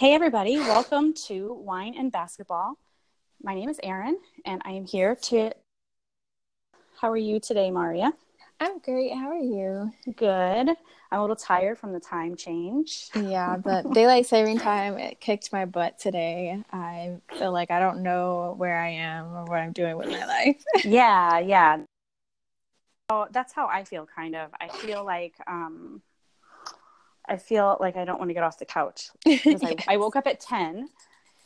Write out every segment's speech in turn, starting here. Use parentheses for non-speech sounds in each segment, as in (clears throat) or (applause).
Hey, everybody, welcome to Wine and Basketball. My name is Erin, and I am here to. How are you today, Maria? I'm great. How are you? Good. I'm a little tired from the time change. Yeah, the daylight saving time it kicked my butt today. I feel like I don't know where I am or what I'm doing with my life. (laughs) yeah, yeah. Oh, that's how I feel. Kind of. I feel like um, I feel like I don't want to get off the couch (laughs) because yes. I, I woke up at ten,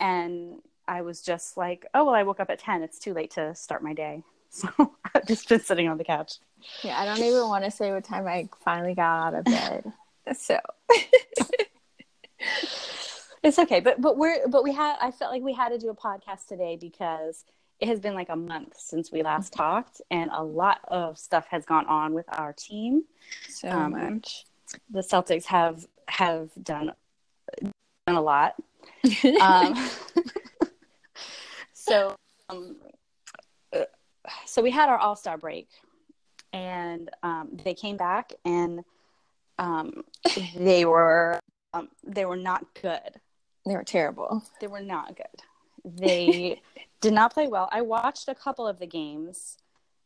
and I was just like, oh well, I woke up at ten. It's too late to start my day, (laughs) so I've just been sitting on the couch. Yeah, I don't even want to say what time I finally got out of bed. (laughs) so it's okay, but but we're but we had I felt like we had to do a podcast today because it has been like a month since we last mm-hmm. talked, and a lot of stuff has gone on with our team. So um, much. The Celtics have have done done a lot. (laughs) um, (laughs) so um, so we had our All Star break and um, they came back and um, they were um, they were not good. They were terrible. They were not good. They (laughs) did not play well. I watched a couple of the games,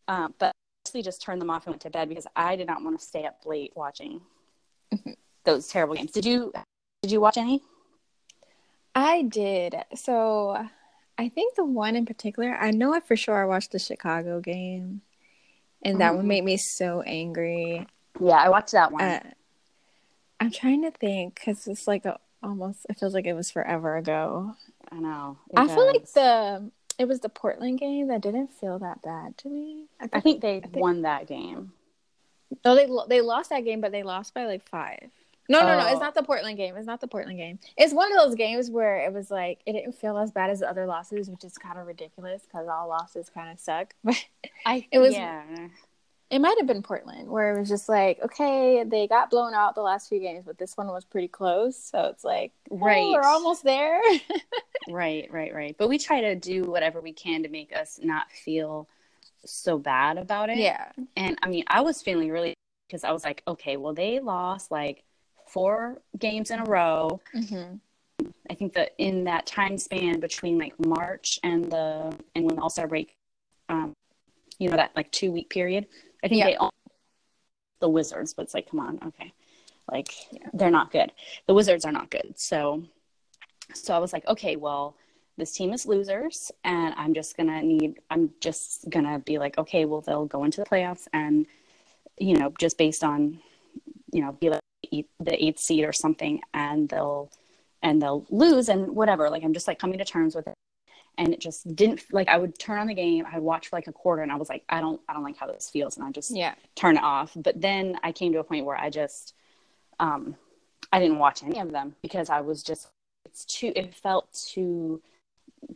uh, but actually just turned them off and went to bed because I did not want to stay up late watching. (laughs) those terrible games. Did you did you watch any? I did. So I think the one in particular, I know I for sure I watched the Chicago game and that mm-hmm. one made me so angry. Yeah, I watched that one. Uh, I'm trying to think because it's like a, almost. It feels like it was forever ago. I know. I does. feel like the it was the Portland game that didn't feel that bad to me. I think, I think they I think, won that game. No, they they lost that game, but they lost by like five. No, no, no. It's oh. not the Portland game. It's not the Portland game. It's one of those games where it was like it didn't feel as bad as the other losses, which is kind of ridiculous because all losses kind of suck. (laughs) But I, it was. Yeah. It might have been Portland, where it was just like, okay, they got blown out the last few games, but this one was pretty close. So it's like, oh, right, we're almost there. (laughs) right, right, right. But we try to do whatever we can to make us not feel so bad about it. Yeah. And I mean, I was feeling really because I was like, okay, well, they lost like four games in a row. Mm-hmm. I think that in that time span between like March and the and when the All Star break, um, you know that like two week period, I think yeah. they all the Wizards, but it's like, come on, okay, like yeah. they're not good. The Wizards are not good. So, so I was like, okay, well, this team is losers, and I'm just gonna need. I'm just gonna be like, okay, well, they'll go into the playoffs, and you know, just based on, you know, be like the eighth seed or something and they'll and they'll lose and whatever. Like i'm just like coming to terms with it. And it just didn't like i would turn on the game i'd watch for like a quarter and i was like i don't i don't like how this feels and i just yeah. turn it off. But then i came to a point where i just um i didn't watch any of them because i was just it's too it felt too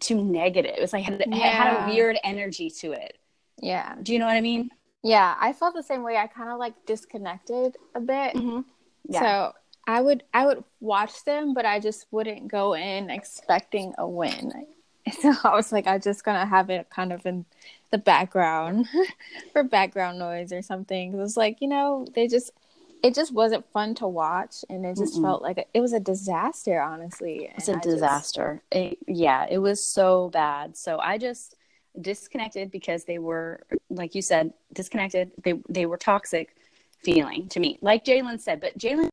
too negative it was like it yeah. had a weird energy to it yeah do you know what i mean yeah i felt the same way i kind of like disconnected a bit mm-hmm. Yeah. So I would I would watch them, but I just wouldn't go in expecting a win. (laughs) So I was like, I'm just gonna have it kind of in the background (laughs) for background noise or something. It was like, you know, they just it just wasn't fun to watch, and it just Mm-mm. felt like a, it was a disaster. Honestly, it's a I disaster. Just... It, yeah, it was so bad. So I just disconnected because they were, like you said, disconnected. They they were toxic feeling to me. Like Jaylen said, but Jaylen,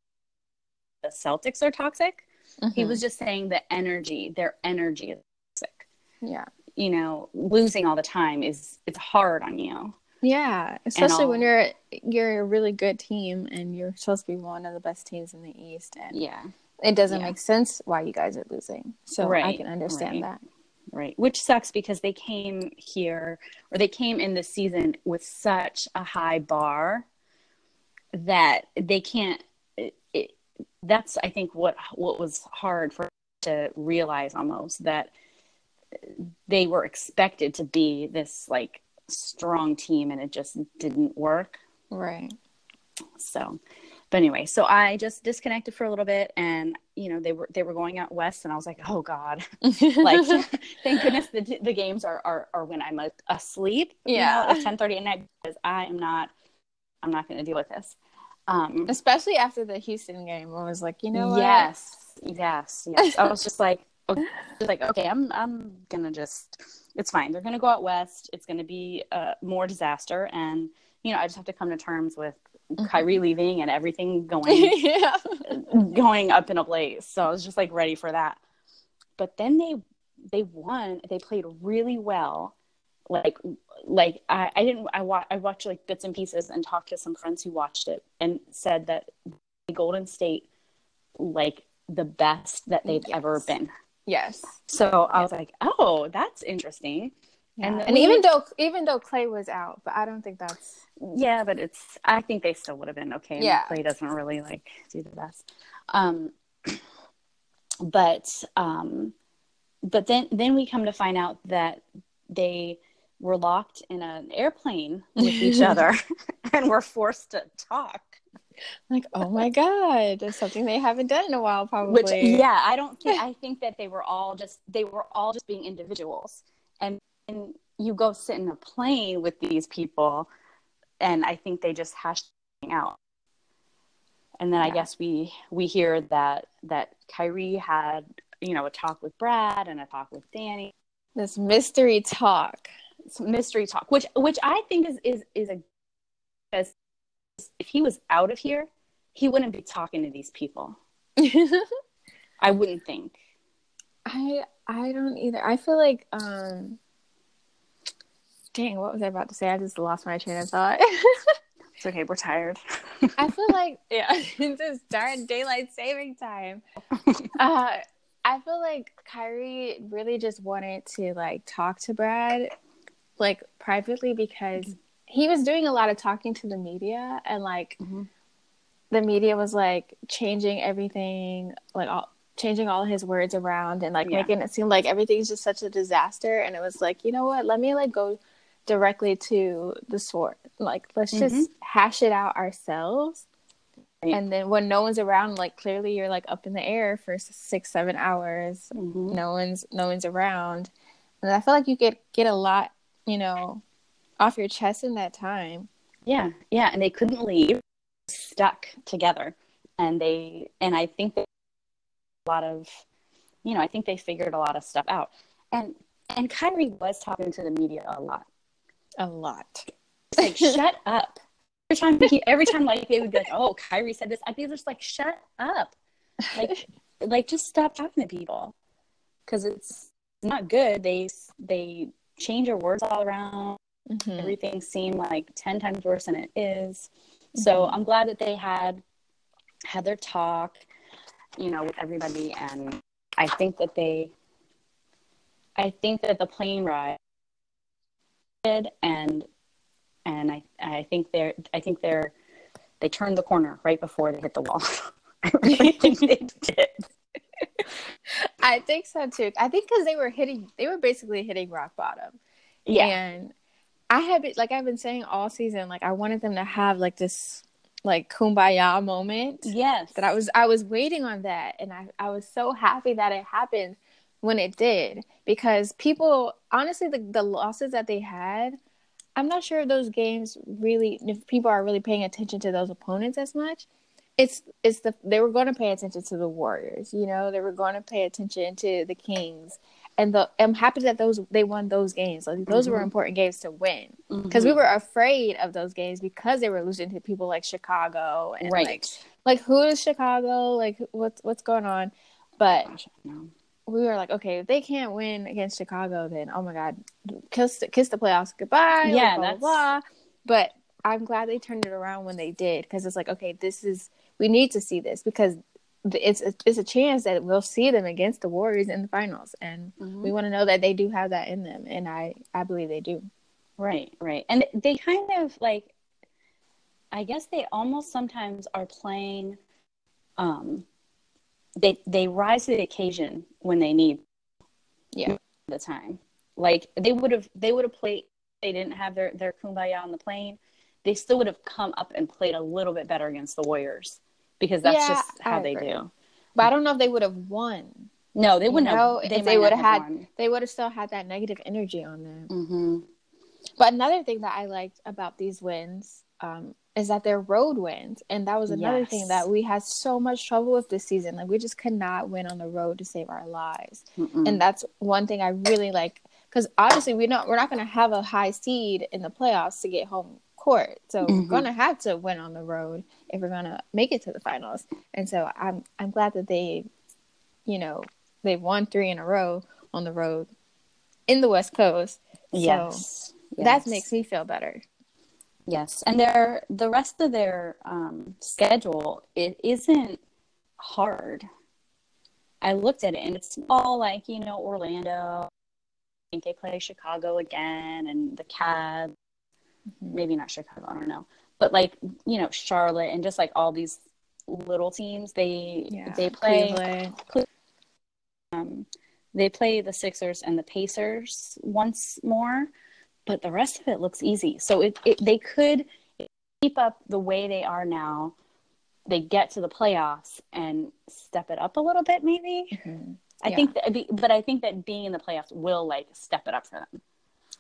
the Celtics are toxic. Mm-hmm. He was just saying the energy, their energy is toxic. Yeah. You know, losing all the time is it's hard on you. Yeah, especially when you're you're a really good team and you're supposed to be one of the best teams in the East. And yeah, it doesn't yeah. make sense why you guys are losing. So right. I can understand right. that. Right, which sucks because they came here or they came in this season with such a high bar that they can't it, that's i think what what was hard for to realize almost that they were expected to be this like strong team and it just didn't work. Right. So but anyway so i just disconnected for a little bit and you know they were they were going out west and i was like oh god. (laughs) Like (laughs) thank goodness the, the games are, are are when i'm asleep yeah. you know, at 10 30 at night because i am not i'm not going to deal with this. Um, Especially after the Houston game, I was like, you know what? Yes, yes, yes. I was just like, okay, (laughs) like, okay, I'm, I'm gonna just, it's fine. They're gonna go out west. It's gonna be a more disaster, and you know, I just have to come to terms with mm-hmm. Kyrie leaving and everything (laughs) going, yeah. going up in a blaze. So I was just like ready for that. But then they, they won. They played really well like like I, I didn't I, wa- I watched like bits and pieces and talked to some friends who watched it and said that Golden State like the best that they've yes. ever been. Yes. So I was like, oh, that's interesting. Yeah. And, and even though even though Clay was out, but I don't think that's yeah, but it's I think they still would have been okay. Yeah, Clay doesn't really like do the best. Um, (clears throat) but um, but then then we come to find out that they were locked in an airplane with each (laughs) other (laughs) and were forced to talk. Like, oh my god, it's something they haven't done in a while, probably. Which, yeah, I don't think. (laughs) I think that they were all just they were all just being individuals, and, and you go sit in a plane with these people, and I think they just hashed out. And then yeah. I guess we we hear that that Kyrie had you know a talk with Brad and a talk with Danny. This mystery talk mystery talk, which which I think is is is a because if he was out of here, he wouldn't be talking to these people. (laughs) I wouldn't think. I I don't either. I feel like um dang, what was I about to say? I just lost my train of thought. (laughs) it's okay, we're tired. I feel like yeah, (laughs) it's just darn daylight saving time. Uh I feel like Kyrie really just wanted to like talk to Brad like privately because. He was doing a lot of talking to the media and like mm-hmm. the media was like changing everything like all changing all his words around and like yeah. making it seem like everything's just such a disaster and it was like you know what let me like go directly to the source like let's mm-hmm. just hash it out ourselves right. and then when no one's around like clearly you're like up in the air for six seven hours mm-hmm. no one's no one's around and i feel like you get get a lot you know, off your chest in that time. Yeah, yeah, and they couldn't leave, stuck together, and they and I think a lot of, you know, I think they figured a lot of stuff out, and and Kyrie was talking to the media a lot, a lot. like shut (laughs) up. Every time, he, every time, like they would be like, "Oh, Kyrie said this," I'd be just like, "Shut up!" Like, like just stop talking to people because it's not good. They they change your words all around. Mm-hmm. Everything seemed like 10 times worse than it is. Mm-hmm. So I'm glad that they had had their talk, you know, with everybody and I think that they I think that the plane ride did and and I I think they're I think they're they turned the corner right before they hit the wall. (laughs) I really think they (laughs) did. I think so too. I think because they were hitting, they were basically hitting rock bottom. Yeah. And I have been, like I've been saying all season, like I wanted them to have like this like kumbaya moment. Yes. That I was I was waiting on that, and I I was so happy that it happened when it did because people honestly the the losses that they had. I'm not sure if those games really, if people are really paying attention to those opponents as much it's it's the they were going to pay attention to the Warriors, you know, they were going to pay attention to the Kings, and the I'm happy that those they won those games. Like those mm-hmm. were important games to win because mm-hmm. we were afraid of those games because they were losing to people like Chicago and right. like like who is Chicago? Like what's what's going on? But we were like, okay, if they can't win against Chicago, then oh my god, kiss kiss the playoffs goodbye. Yeah, blah, blah, blah. But I'm glad they turned it around when they did because it's like, okay, this is we need to see this because it's it's a chance that we'll see them against the Warriors in the finals, and mm-hmm. we want to know that they do have that in them, and I I believe they do. Right, right, and they kind of like, I guess they almost sometimes are playing. Um, they they rise to the occasion when they need. Yeah, the time. Like they would have they would have played. They didn't have their their kumbaya on the plane. They still would have come up and played a little bit better against the Warriors because that's yeah, just how they do. But I don't know if they would have won. No, they wouldn't. You know, have, they, they would have had. Won. They would have still had that negative energy on them. Mm-hmm. But another thing that I liked about these wins, um, is that they're road wins. And that was another yes. thing that we had so much trouble with this season. Like we just could not win on the road to save our lives. Mm-mm. And that's one thing I really like because obviously we don't we're not going to have a high seed in the playoffs to get home court. So mm-hmm. we're to have to win on the road if we're to make it to the finals. And so I'm I'm glad that they you know, they've won 3 in a row on the road in the West Coast. Yes. So yes. that makes me feel better. Yes, and their the rest of their um, schedule it isn't hard. I looked at it and it's all like you know Orlando. I think they play Chicago again and the Cavs. Mm-hmm. Maybe not Chicago. I don't know, but like you know Charlotte and just like all these little teams. They yeah, they play. Um, they play the Sixers and the Pacers once more but the rest of it looks easy. So it, it they could keep up the way they are now. They get to the playoffs and step it up a little bit, maybe. Mm-hmm. I yeah. think that, but I think that being in the playoffs will like step it up for them.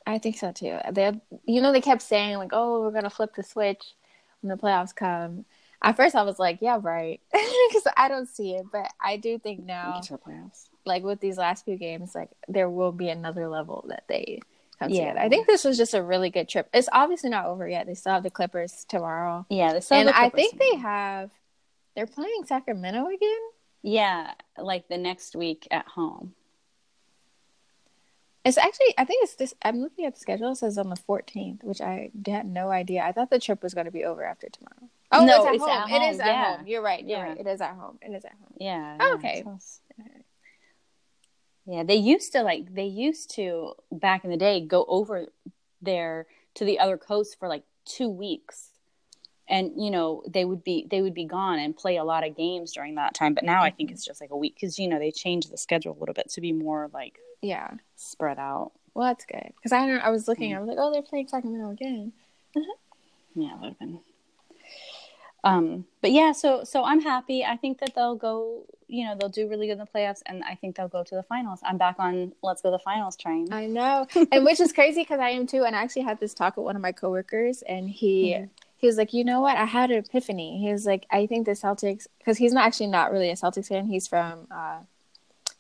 I think so too. They, you know, they kept saying like, "Oh, we're gonna flip the switch when the playoffs come." At first, I was like, "Yeah, right," (laughs) because I don't see it, but I do think now, like with these last few games, like there will be another level that they come yeah. together. I think this was just a really good trip. It's obviously not over yet. They still have the Clippers tomorrow. Yeah, they still and I think tomorrow. they have. They're playing Sacramento again. Yeah, like the next week at home. It's actually, I think it's this. I'm looking at the schedule. It says on the 14th, which I had no idea. I thought the trip was going to be over after tomorrow. Oh, no, it's, at, it's home. at home. It is at yeah. home. You're right. You're yeah. right. It is at home. It is at home. Yeah. Oh, okay. Yeah, yeah, they used to like they used to back in the day go over there to the other coast for like 2 weeks. And you know, they would be they would be gone and play a lot of games during that time, but now I think it's just like a week cuz you know, they changed the schedule a little bit to be more like yeah, spread out. Well, that's good. Cuz I I was looking, mm. I was like, "Oh, they're playing Sacramento again." yeah, that would have been um but yeah so so i'm happy i think that they'll go you know they'll do really good in the playoffs and i think they'll go to the finals i'm back on let's go to the finals train i know and which is crazy because i am too and i actually had this talk with one of my coworkers and he (laughs) mm-hmm. He was like you know what i had an epiphany he was like i think the celtics because he's not actually not really a celtics fan he's from uh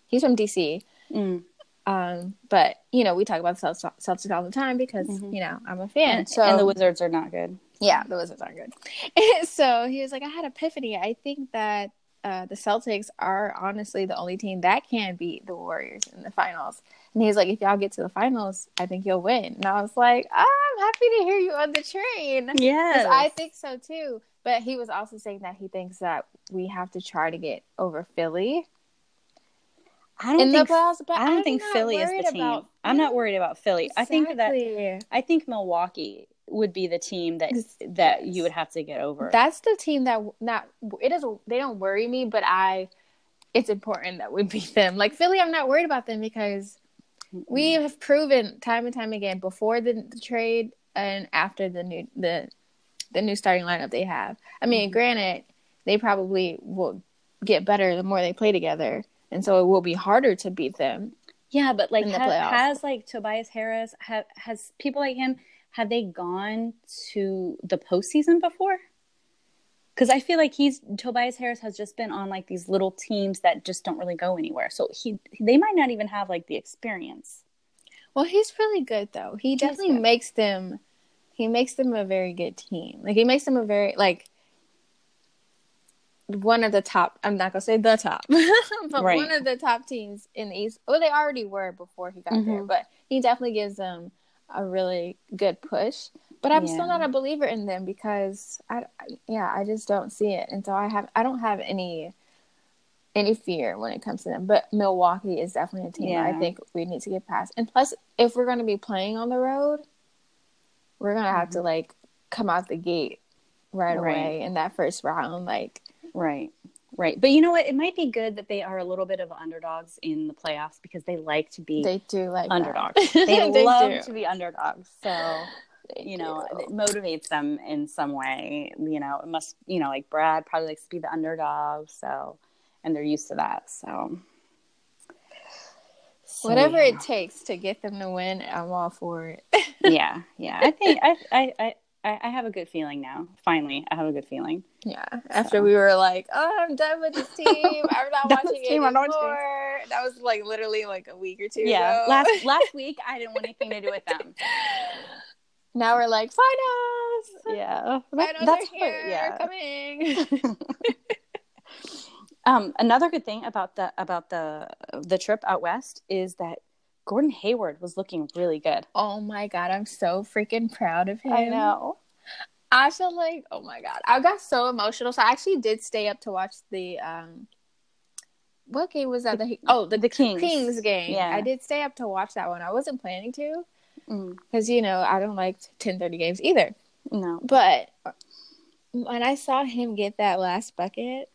he's from dc mm. um but you know we talk about the celtics all the time because mm-hmm. you know i'm a fan and, so and the wizards are not good yeah, the Wizards aren't good. (laughs) so he was like, I had epiphany. I think that uh, the Celtics are honestly the only team that can beat the Warriors in the finals. And he's like, if y'all get to the finals, I think you'll win. And I was like, oh, I'm happy to hear you on the train. Yes. I think so too. But he was also saying that he thinks that we have to try to get over Philly. I don't think playoffs, I don't I'm think Philly is the team. About, I'm not worried about Philly. Exactly. I think that I think Milwaukee would be the team that that you would have to get over. That's the team that not it doesn't they don't worry me, but I it's important that we beat them. Like Philly, I'm not worried about them because. We have proven time and time again before the, the, trade and after the new the the new starting lineup they have. I mean, mm-hmm. granted, they probably will get better the more they play together, and so it will be harder to beat them. Yeah, but like ha- has like Tobias Harris have has people like him have they gone to the postseason before? Because I feel like he's Tobias Harris has just been on like these little teams that just don't really go anywhere. So he they might not even have like the experience. Well, he's really good though. He, he definitely makes them he makes them a very good team. Like he makes them a very like one of the top I'm not gonna say the top, (laughs) but right. one of the top teams in the East. Well, they already were before he got mm-hmm. there, but he definitely gives them a really good push. But I'm yeah. still not a believer in them because I, yeah, I just don't see it, and so I have I don't have any any fear when it comes to them. But Milwaukee is definitely a team yeah. I think we need to get past. And plus, if we're going to be playing on the road, we're going to have mm-hmm. to like come out the gate right, right away in that first round, like right. Right. But you know what? It might be good that they are a little bit of underdogs in the playoffs because they like to be They do like underdogs. (laughs) They, they, love do. to be underdogs. So you know, it motivates them in some way. You know, it must you know, like Brad probably likes to be the underdog, so and they're used to that. So so, whatever yeah. it takes to get them to win, I'm all for it. (laughs) yeah, yeah. I think I, I, I I, have a good feeling now. Finally, I have a good feeling. Yeah. After so. we were like, "Oh, I'm done with this (laughs) team. I'm not watching it anymore." That was like literally like a week or two. Yeah. Ago. last last (laughs) week, I didn't want anything to do with them. Now we're like finals. Yeah. Finals that's are here. Yeah. Coming. (laughs) um, another good thing about the about the the trip out west is that Gordon Hayward was looking really good. Oh my god, I'm so freaking proud of him. I know. I feel like, oh my god, I got so emotional. So I actually did stay up to watch the um what game was that? The, oh, the, the Kings. Kings game. Yeah, I did stay up to watch that one. I wasn't planning to because mm. you know I don't like 10:30 games either. No, but when I saw him get that last bucket,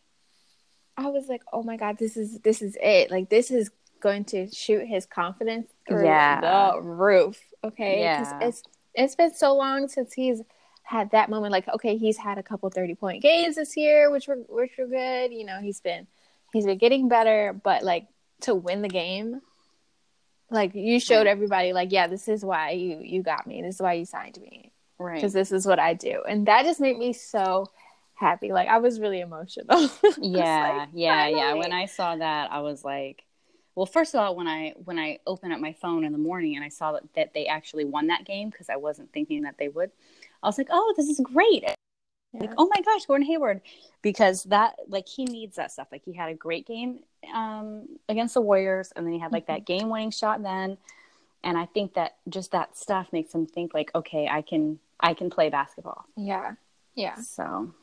I was like, "Oh my god, this is this is it! Like this is going to shoot his confidence through yeah. the roof. Okay, yeah. it's it's been so long since he's had that moment. Like, okay, he's had a couple thirty point games this year, which were which were good. You know, he's been he's been getting better, but like to win the game, like you showed everybody, like, yeah, this is why you you got me. This is why you signed me, right? Because this is what I do, and that just made me so happy. Like I was really emotional. (laughs) yeah, like, yeah, yeah. When I saw that, I was like, well, first of all, when I when I opened up my phone in the morning and I saw that, that they actually won that game because I wasn't thinking that they would, I was like, oh, this is great. Yeah. Like, oh my gosh, Gordon Hayward, because that like he needs that stuff. Like he had a great game um, against the Warriors, and then he had like that mm-hmm. game winning shot then. And I think that just that stuff makes him think like, okay, I can I can play basketball. Yeah, yeah. So,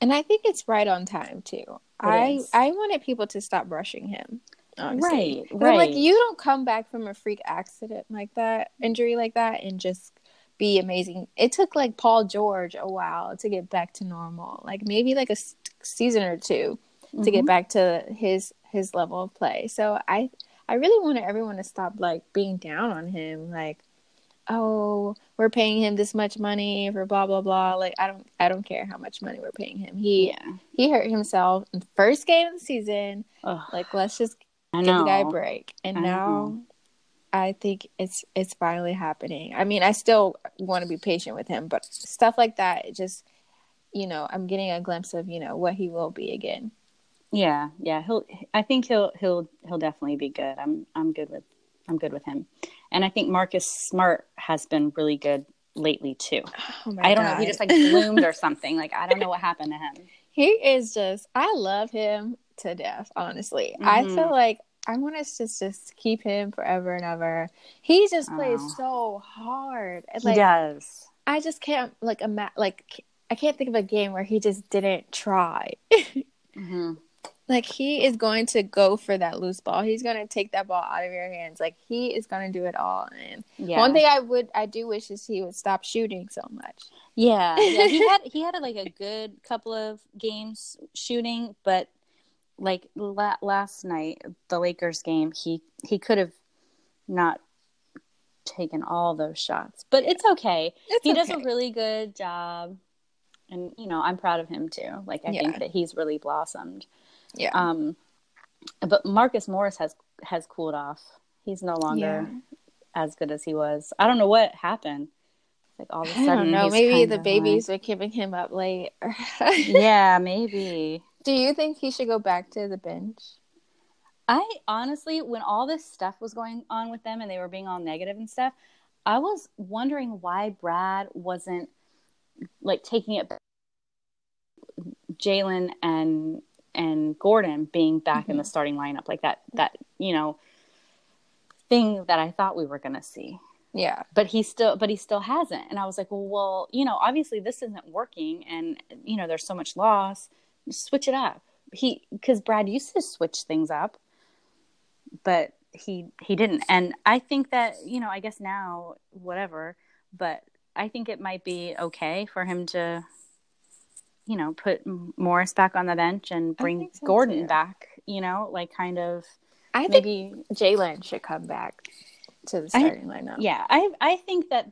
and I think it's right on time too. It I is. I wanted people to stop rushing him. Honestly. Right, right. Like you don't come back from a freak accident like that, injury like that, and just be amazing. It took like Paul George a while to get back to normal, like maybe like a season or 2 mm-hmm. to get mm-hmm. back to his his level of play. So I I really wanted everyone to stop like being down on him, like oh we're paying him this much money for blah blah blah like i don't i don't care how much money we're paying him he yeah. he hurt himself in the first game of the season Ugh. like let's just I know. Give the guy a break. And I now know. I think it's it's finally happening. I mean, I still want to be patient with him, but stuff like that, it just you know, I'm getting a glimpse of, you know, what he will be again. Yeah, yeah. He'll I think he'll he'll he'll definitely be good. I'm I'm good with I'm good with him. And I think Marcus Smart has been really good lately too. Oh I don't God. know, he just like bloomed or (laughs) something. Like I don't know what happened to him. He is just I love him to death, honestly. Mm-hmm. I feel like I want us to just keep him forever and ever. He just plays oh. so hard. Like, he does. I just can't like imagine. Like I can't think of a game where he just didn't try. (laughs) mm-hmm. Like he is going to go for that loose ball. He's going to take that ball out of your hands. Like he is going to do it all. And yeah. one thing I would, I do wish is he would stop shooting so much. Yeah, yeah. He (laughs) had he had like a good couple of games shooting, but like la- last night the Lakers game he he could have not taken all those shots but it's okay. It's he okay. does a really good job and you know I'm proud of him too. Like I yeah. think that he's really blossomed. Yeah. Um but Marcus Morris has has cooled off. He's no longer yeah. as good as he was. I don't know what happened. Like all of a sudden I don't know. maybe the babies like... were keeping him up late (laughs) yeah maybe do you think he should go back to the bench? I honestly, when all this stuff was going on with them and they were being all negative and stuff, I was wondering why Brad wasn't like taking it. Jaylen and and Gordon being back mm-hmm. in the mm-hmm. starting lineup, like that that you know thing that I thought we were gonna see. Yeah, but he still, but he still hasn't. And I was like, well, well, you know, obviously this isn't working, and you know, there's so much loss switch it up. He because Brad used to switch things up, but he he didn't. And I think that you know, I guess now whatever, but I think it might be okay for him to, you know, put Morris back on the bench and bring so Gordon too. back. You know, like kind of. I maybe Jaylen should come back to the starting I, lineup. Yeah, I I think that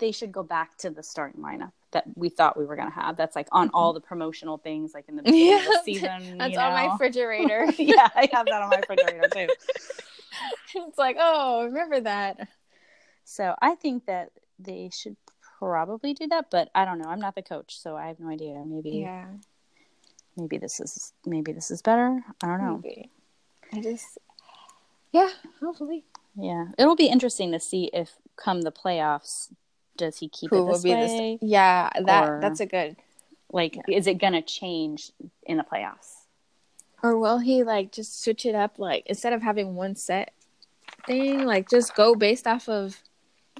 they should go back to the starting lineup that we thought we were going to have. That's like on all mm-hmm. the promotional things, like in the (laughs) beginning yeah, of the season. That's on my refrigerator. (laughs) yeah, I have that on my refrigerator (laughs) too. it's like, oh, remember that. So I think that they should probably do that, but I don't know. I'm not the coach, so I have no idea. Maybe yeah. Maybe this is maybe this is better. I don't know. Maybe. I just yeah, hopefully. Yeah, it'll be interesting to see if come the playoffs, does he keep Who it this way? This? Yeah, that or, that's a good. Like, yeah. is it gonna change in the playoffs? Or will he like just switch it up? Like instead of having one set thing, like just go based off of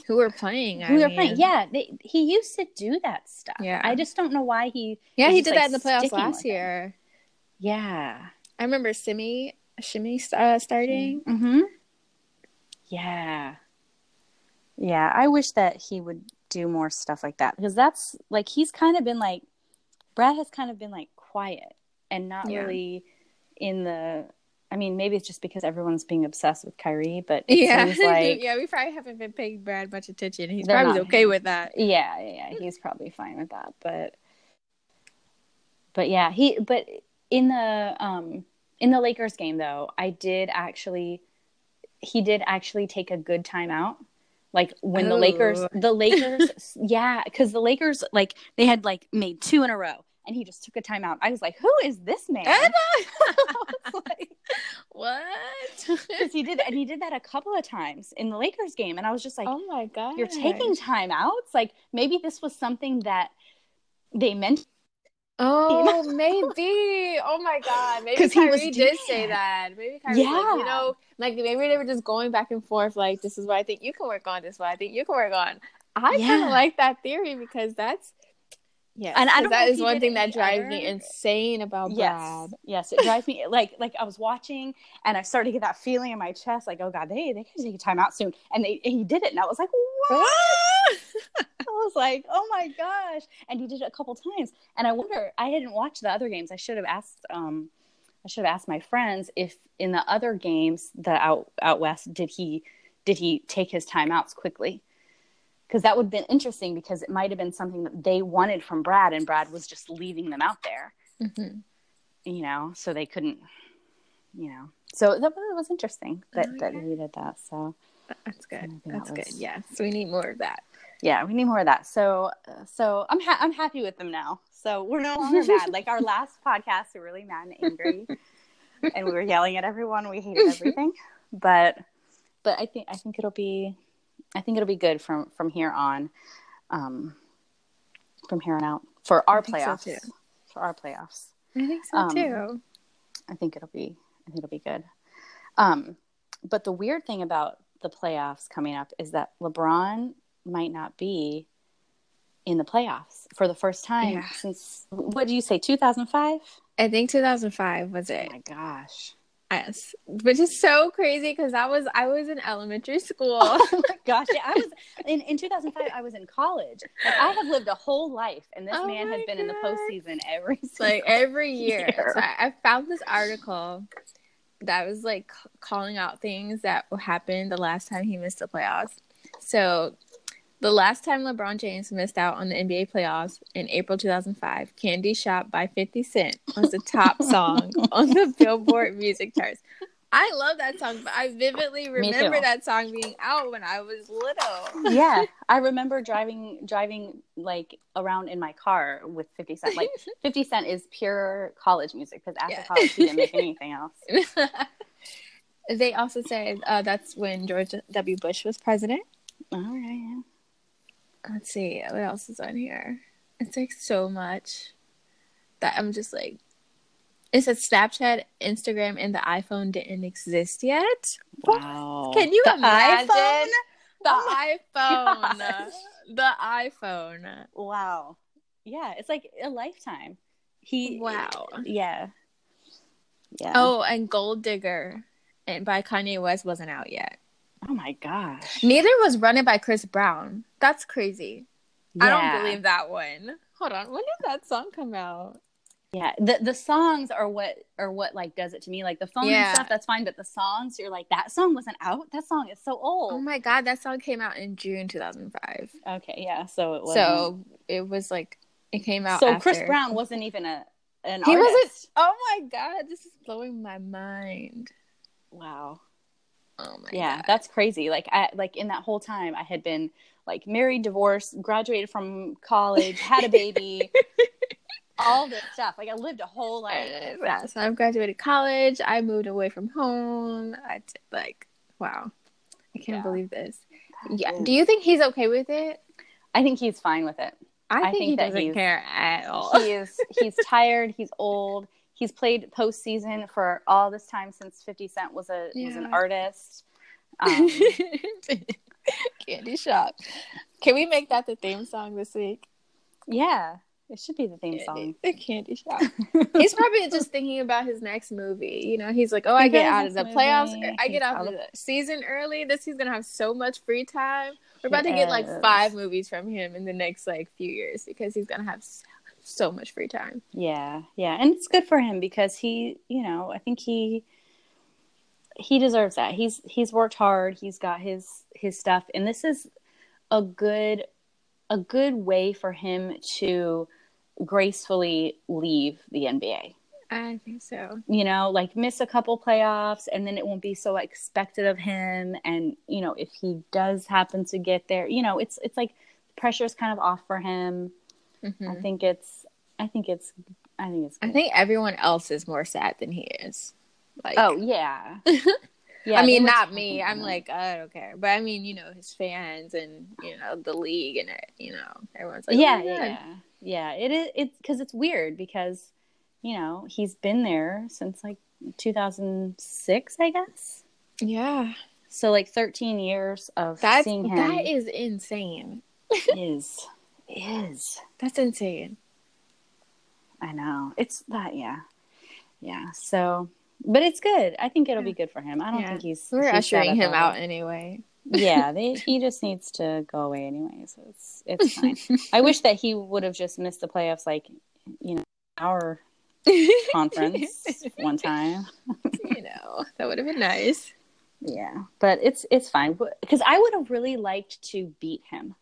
who we're playing. Who we're playing? Yeah, they, he used to do that stuff. Yeah, I just don't know why he. Yeah, he did like, that in the playoffs last year. It. Yeah, I remember Simi Shimmy uh, starting. Mm-hmm. Yeah, yeah. I wish that he would do more stuff like that because that's like he's kind of been like Brad has kind of been like quiet and not yeah. really in the I mean, maybe it's just because everyone's being obsessed with Kyrie, but yeah, (laughs) like yeah, we probably haven't been paying Brad much attention. He's probably not, okay with that. Yeah, yeah, (laughs) he's probably fine with that. But but yeah, he but in the um in the Lakers game though, I did actually he did actually take a good timeout. Like when the Lakers oh. the Lakers (laughs) yeah, cuz the Lakers like they had like made two in a row and he just took a timeout. I was like, "Who is this man?" (laughs) like, (laughs) what? Because he did, and he did that a couple of times in the Lakers game, and I was just like, "Oh my god, you're taking timeouts!" Like maybe this was something that they meant. Oh, (laughs) maybe. Oh my god, maybe Kyrie did say that. Maybe Kyrie, yeah. Like, you know, like maybe they were just going back and forth. Like, this is what I think you can work on. This is what I think you can work on. I yeah. kind of like that theory because that's yeah, and I that is one thing that drives me insane about. Brad. Yes, it drives me like like I was watching and I started to get that feeling in my chest, like, oh god, they they can take a time out soon, and they and he did it, and I was like, what? (laughs) I was like, oh my gosh, and he did it a couple times, and I wonder, I didn't watch the other games. I should have asked. um I should have asked my friends if in the other games the out out west did he did he take his timeouts quickly because that would have been interesting because it might have been something that they wanted from Brad and Brad was just leaving them out there. Mm-hmm. You know, so they couldn't, you know. So that was interesting that, okay. that he did that. So that's good. That's that was... good. Yes, we need more of that. Yeah, we need more of that. So, uh, so I'm ha- I'm happy with them now. So we're no longer mad. Like our (laughs) last podcast, we were really mad and angry, and we were yelling at everyone. We hated everything, (laughs) but but I think I think it'll be I think it'll be good from from here on, um, from here on out for our playoffs. So for our playoffs, I think so um, too. I think it'll be. I think it'll be good. Um, but the weird thing about the playoffs coming up is that LeBron might not be in the playoffs for the first time yeah. since what do you say 2005 i think 2005 was it oh my gosh Yes, which is so crazy because I was I was in elementary school. (laughs) Oh my gosh, yeah, I was in in 2005. I was in college. Like I have lived a whole life, and this oh man has been God. in the postseason every like every year. year. So I, I, found this article that was like calling out things that happened the last time he missed the playoffs. So the last time LeBron James missed out on the NBA playoffs in April 2005, Candy Shop by 50 Cent was the top (laughs) song on the Billboard music charts. I love that song, but I vividly remember that song being out when I was little. (laughs) Yeah, (laughs) I remember driving driving like around in my car with 50 Cent. Like 50 Cent is pure college music because after yeah. college he didn't make anything else. they also said uh, that's when George W. Bush was president. All right. Yeah. Let's see what else is on here. It's like so much that I'm just like. It says Snapchat, Instagram, and the iPhone didn't exist yet. Wow! Can you the imagine iPhone? the oh iPhone? The iPhone. Wow! Yeah, it's like a lifetime. He wow. Yeah. Yeah. Oh, and Gold Digger, and by Kanye West wasn't out yet. Oh my gosh. Neither was Running by Chris Brown. That's crazy. Yeah. I don't believe that one. Hold on. When did that song come out? Yeah, the the songs are what are what like does it to me. Like the phone yeah. and stuff, that's fine, but the songs, you're like that song wasn't out. That song is so old. Oh my god, that song came out in June 2005. Okay, yeah, so it was so it was like it came out. So after. Chris Brown wasn't even a an he artist. wasn't. Oh my god, this is blowing my mind. Wow. Oh my yeah, God. that's crazy. Like I like in that whole time I had been like married, divorced, graduated from college, had a baby, (laughs) all this stuff. Like I lived a whole life. Yeah, so I've graduated college. I moved away from home. I like, wow, I can't yeah. believe this. Yeah. Do you think he's okay with it? I think he's fine with it. I, I think, think, he doesn't care at all. He is. He's tired. He's old. He's played postseason for all this time since Fifty Cent was a yeah. was an artist. (laughs) Um, Candy shop. Can we make that the theme song this week? Yeah. It should be the theme song. The candy shop. (laughs) he's probably just thinking about his next movie. You know, he's like, "Oh, I get out of the movie. playoffs. I get out of the season early. This he's gonna have so much free time. We're about to get like five movies from him in the next like few years because he's gonna have so, much free time. Yeah, yeah, and it's good for him because he, you know, I think he he deserves that. He's he's worked hard. He's got his his stuff, and this is a good a good way for him to gracefully leave the NBA. I think so. You know, like miss a couple playoffs and then it won't be so expected of him and you know, if he does happen to get there, you know, it's it's like pressure is kind of off for him. Mm-hmm. I think it's I think it's I think it's good. I think everyone else is more sad than he is. Like Oh, yeah. (laughs) yeah I mean, not me. I'm like, oh, I don't care. But I mean, you know, his fans and, you know, the league and it, you know, everyone's like, Yeah, oh yeah yeah it is it's because it's weird because you know he's been there since like 2006 i guess yeah so like 13 years of That's, seeing him that is insane (laughs) is is that's insane i know it's that yeah yeah so but it's good i think it'll yeah. be good for him i don't yeah. think he's we're he's ushering him out anyway yeah, (laughs) they, he just needs to go away anyway, so it's it's (laughs) fine. I wish that he would have just missed the playoffs, like you know, our (laughs) conference one time. you know, that would have been nice. Yeah, but it's it's fine because I would have really liked to beat him.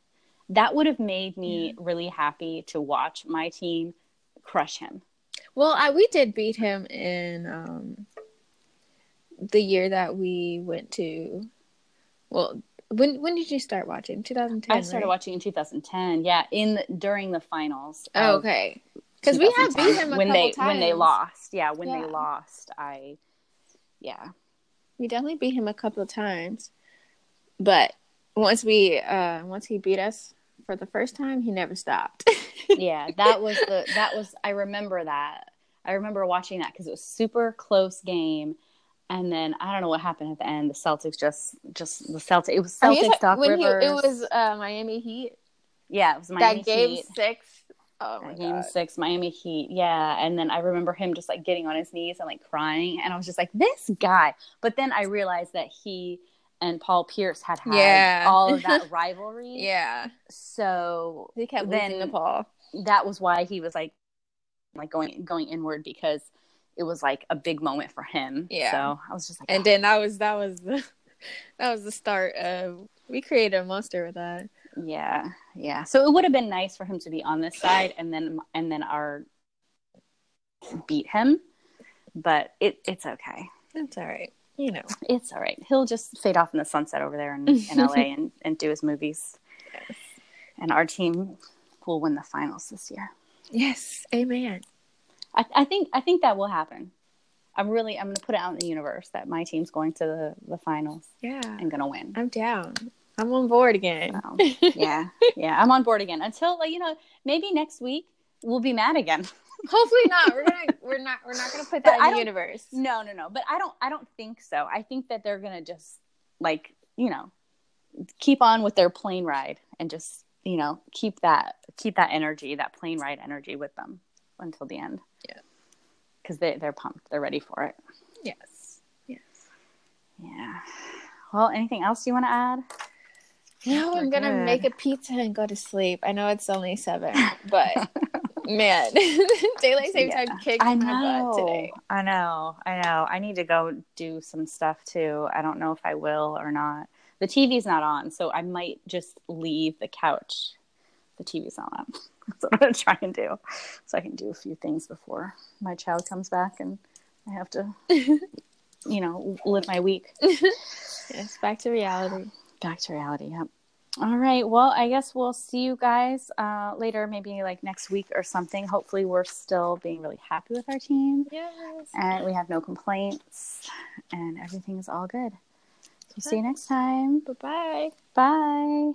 That would have made me yeah. really happy to watch my team crush him. Well, I, we did beat him in um, the year that we went to well, when when did you start watching? 2010. I started right? watching in 2010. Yeah, in during the finals. Oh, okay. Because we have beat him when they times. when they lost. Yeah, when yeah. they lost, I yeah. We definitely beat him a couple of times, but once we uh once he beat us for the first time, he never stopped. (laughs) yeah, that was the that was I remember that. I remember watching that because it was super close game and then I don't know what happened at the end. The Celtics just just the Celtics. It was Celtics. Doc Rivers. He, it was uh, Miami Heat. Yeah, it was Miami Heat. that game Heat. six. Oh my game God. six, Miami Heat. Yeah, and then I remember him just like getting on his knees and like crying, and I was just like, this guy. But then I realized that he and Paul Pierce had had yeah. all of that (laughs) rivalry. yeah. So he kept then the Paul. That was why he was like, like going going inward because it was like a big moment for him. Yeah. So I was just like, and oh. then that was that was the (laughs) that was the start of we created a monster with that. Yeah, yeah. So it would have been nice for him to be on this side, and then and then our beat him, but it it's okay. It's all right. You know, it's all right. He'll just fade off in the sunset over there in, (laughs) in LA and, and do his movies. Yes. And our team will win the finals this year. Yes, amen. I, I think I think that will happen. I'm really I'm going to put it out in the universe that my team's going to the the finals. Yeah, and going to win. I'm down. I'm on board again. So, yeah, (laughs) yeah, I'm on board again until like you know maybe next week we'll be mad again. Hopefully not. We're gonna we're not we're not gonna put that in the universe. No, no, no. But I don't I don't think so. I think that they're gonna just like you know keep on with their plane ride and just you know keep that keep that energy that plane ride energy with them until the end. Yeah. Because they, they're pumped. They're ready for it. Yes. Yes. Yeah. Well, anything else you want to add? No, I'm going to make a pizza and go to sleep. I know it's only seven, but (laughs) man, (laughs) daylight saving yeah. time kicked I know. my butt today. I know. I know. I need to go do some stuff too. I don't know if I will or not. The TV's not on, so I might just leave the couch. The TV's not on. (laughs) That's what I'm gonna try and do, so I can do a few things before my child comes back and I have to, (laughs) you know, live my week. yes, back to reality. Back to reality. Yep. All right. Well, I guess we'll see you guys uh, later, maybe like next week or something. Hopefully, we're still being really happy with our team. Yes. And we have no complaints, and everything is all good. So, see you next time. Bye-bye. Bye.